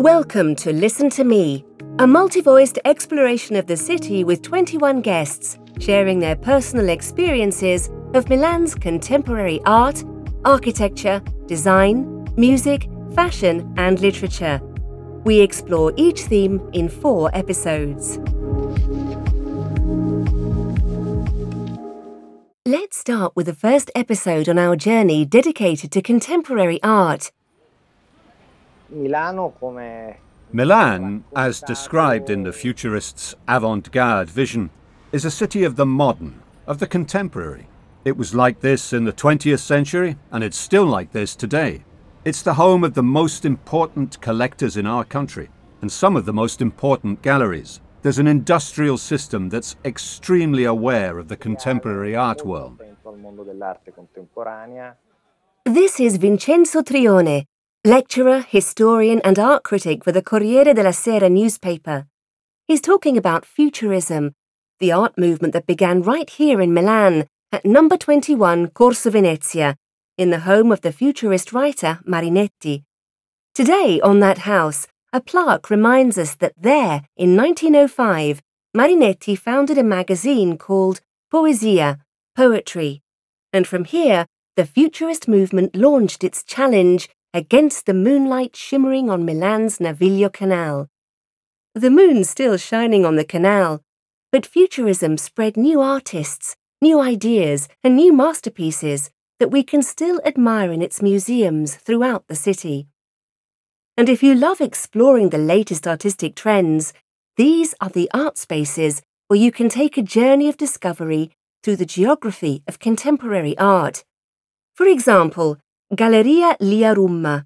Welcome to Listen to MI, a multi voiced exploration of the city with 21 guests sharing their personal experiences of Milan's contemporary art, architecture, design, music, fashion, and literature. We explore each theme in four episodes. Let's start with the first episode on our journey dedicated to contemporary art. Milan, as described in the futurists' avant garde vision, is a city of the modern, of the contemporary. It was like this in the 20th century, and it's still like this today. It's the home of the most important collectors in our country, and some of the most important galleries. There's an industrial system that's extremely aware of the contemporary art world. This is Vincenzo Trione, lecturer, historian, and art critic for the Corriere della Sera newspaper. He's talking about futurism, the art movement that began right here in Milan at number 21 Corso Venezia, in the home of the futurist writer Marinetti. Today, on that house, a plaque reminds us that there, in 1905, Marinetti founded a magazine called Poesia, Poetry, and from here, the futurist movement launched its challenge against the moonlight shimmering on Milan's Naviglio Canal. The moon still shining on the canal, but futurism spread new artists, new ideas, and new masterpieces that we can still admire in its museums throughout the city. And if you love exploring the latest artistic trends, these are the art spaces where you can take a journey of discovery through the geography of contemporary art. For example, Galleria Lia Rumma.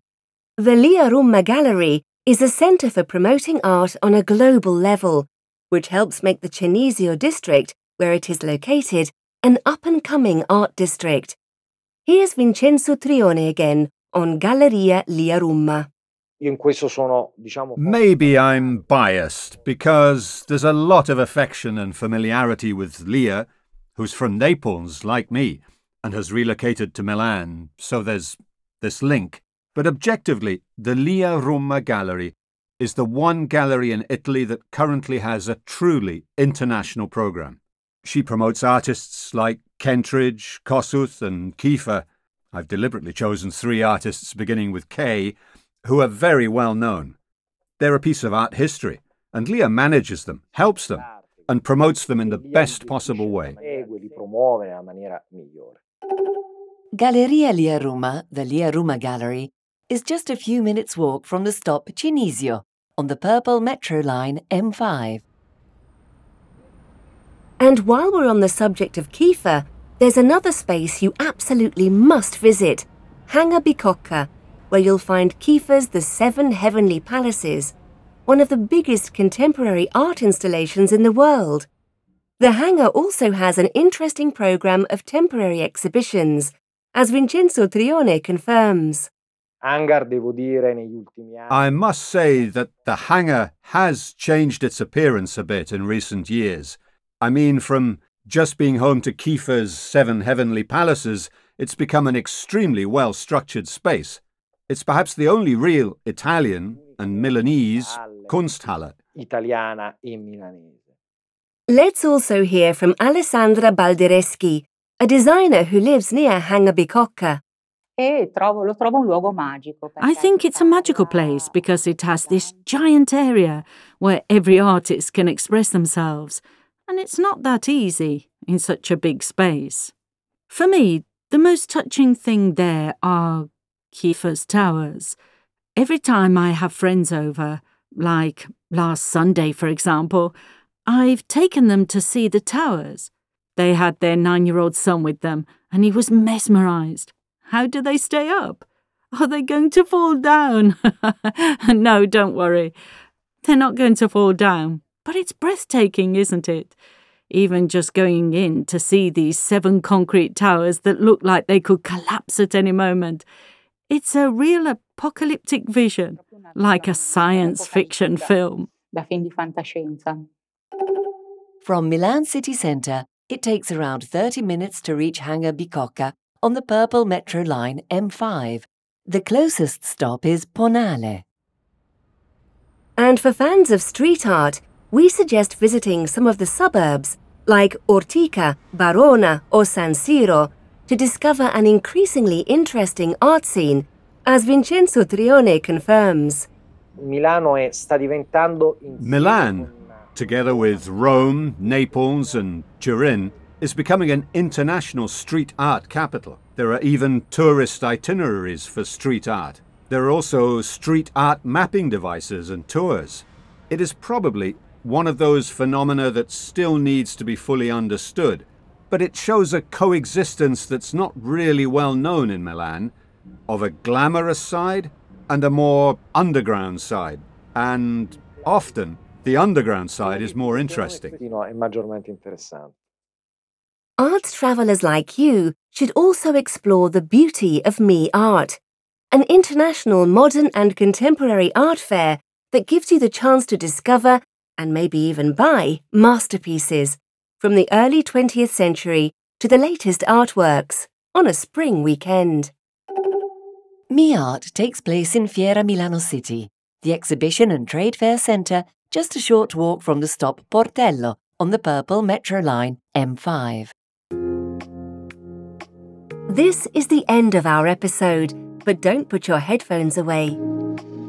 The Lia Rumma Gallery is a centre for promoting art on a global level, which helps make the Cenisio district, where it is located, an up and coming art district. Here's Vincenzo Trione again on Galleria Lia Rumma. Maybe I'm biased because there's a lot of affection and familiarity with Lia, who's from Naples, like me and has relocated to Milan, so there's this link. But objectively, the Lia Rumma Gallery is the one gallery in Italy that currently has a truly international program. She promotes artists like Kentridge, Kossuth, and Kiefer. I've deliberately chosen three artists beginning with K, who are very well known. They're a piece of art history, and Lia manages them, helps them, and promotes them in the best possible way. Galleria Lia Rumma, the Lia Rumma Gallery, is just a few minutes' walk from the stop Cenisio on the purple metro line M5. And while we're on the subject of Kiefer, there's another space you absolutely must visit Hangar Bicocca, where you'll find Kiefer's The Seven Heavenly Palaces, one of the biggest contemporary art installations in the world. The hangar also has an interesting program of temporary exhibitions, as Vincenzo Trione confirms. I must say that the hangar has changed its appearance a bit in recent years. I mean, from just being home to Kiefer's seven heavenly palaces, it's become an extremely well structured space. It's perhaps the only real Italian and Milanese Kunsthalle. Italiana e milanese. Let's also hear from Alessandra Baldereschi, a designer who lives near Hangar I think it's a magical place because it has this giant area where every artist can express themselves, and it's not that easy in such a big space. For me, the most touching thing there are Kiefer's Towers. Every time I have friends over, like last Sunday, for example, I've taken them to see the towers. They had their nine year old son with them, and he was mesmerized. How do they stay up? Are they going to fall down? no, don't worry. They're not going to fall down. But it's breathtaking, isn't it? Even just going in to see these seven concrete towers that look like they could collapse at any moment. It's a real apocalyptic vision, like a science fiction film. Da film di fantascienza. From Milan city centre, it takes around 30 minutes to reach Hangar Bicocca on the purple metro line M5. The closest stop is Ponale. And for fans of street art, we suggest visiting some of the suburbs like Ortica, Barona, or San Siro to discover an increasingly interesting art scene, as Vincenzo Trione confirms. Milano sta diventando Milan, con- together with Rome, Naples, and Turin, is becoming an international street art capital. There are even tourist itineraries for street art. There are also street art mapping devices and tours. It is probably one of those phenomena that still needs to be fully understood, but it shows a coexistence that's not really well known in Milan of a glamorous side and a more underground side. And often, the underground side is more interesting. No, è maggiormente interessante. Art travellers like you should also explore the beauty of MiArt, an international modern and contemporary art fair that gives you the chance to discover and maybe even buy masterpieces from the early 20th century to the latest artworks on a spring weekend. MiArt takes place in Fiera Milano City, the exhibition and trade fair centre just a short walk from the stop Portello on the purple metro line M5. This is the end of our episode, but don't put your headphones away.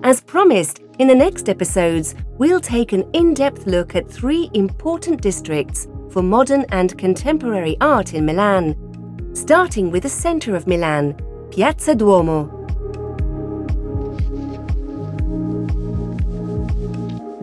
As promised, in the next episodes, we'll take an in depth look at three important districts for modern and contemporary art in Milan, starting with the centre of Milan, Piazza Duomo.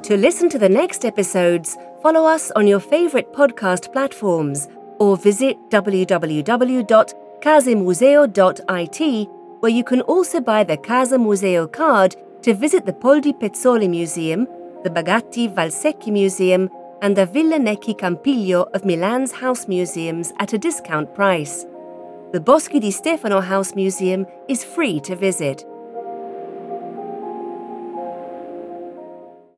To listen to the next episodes, follow us on your favourite podcast platforms or visit www.casemuseo.it, where you can also buy the Casa Museo card to visit the Poldi Pezzoli Museum, the Bagatti Valsecchi Museum, and the Villa Necchi Campiglio of Milan's house museums at a discount price. The Boschi di Stefano House Museum is free to visit.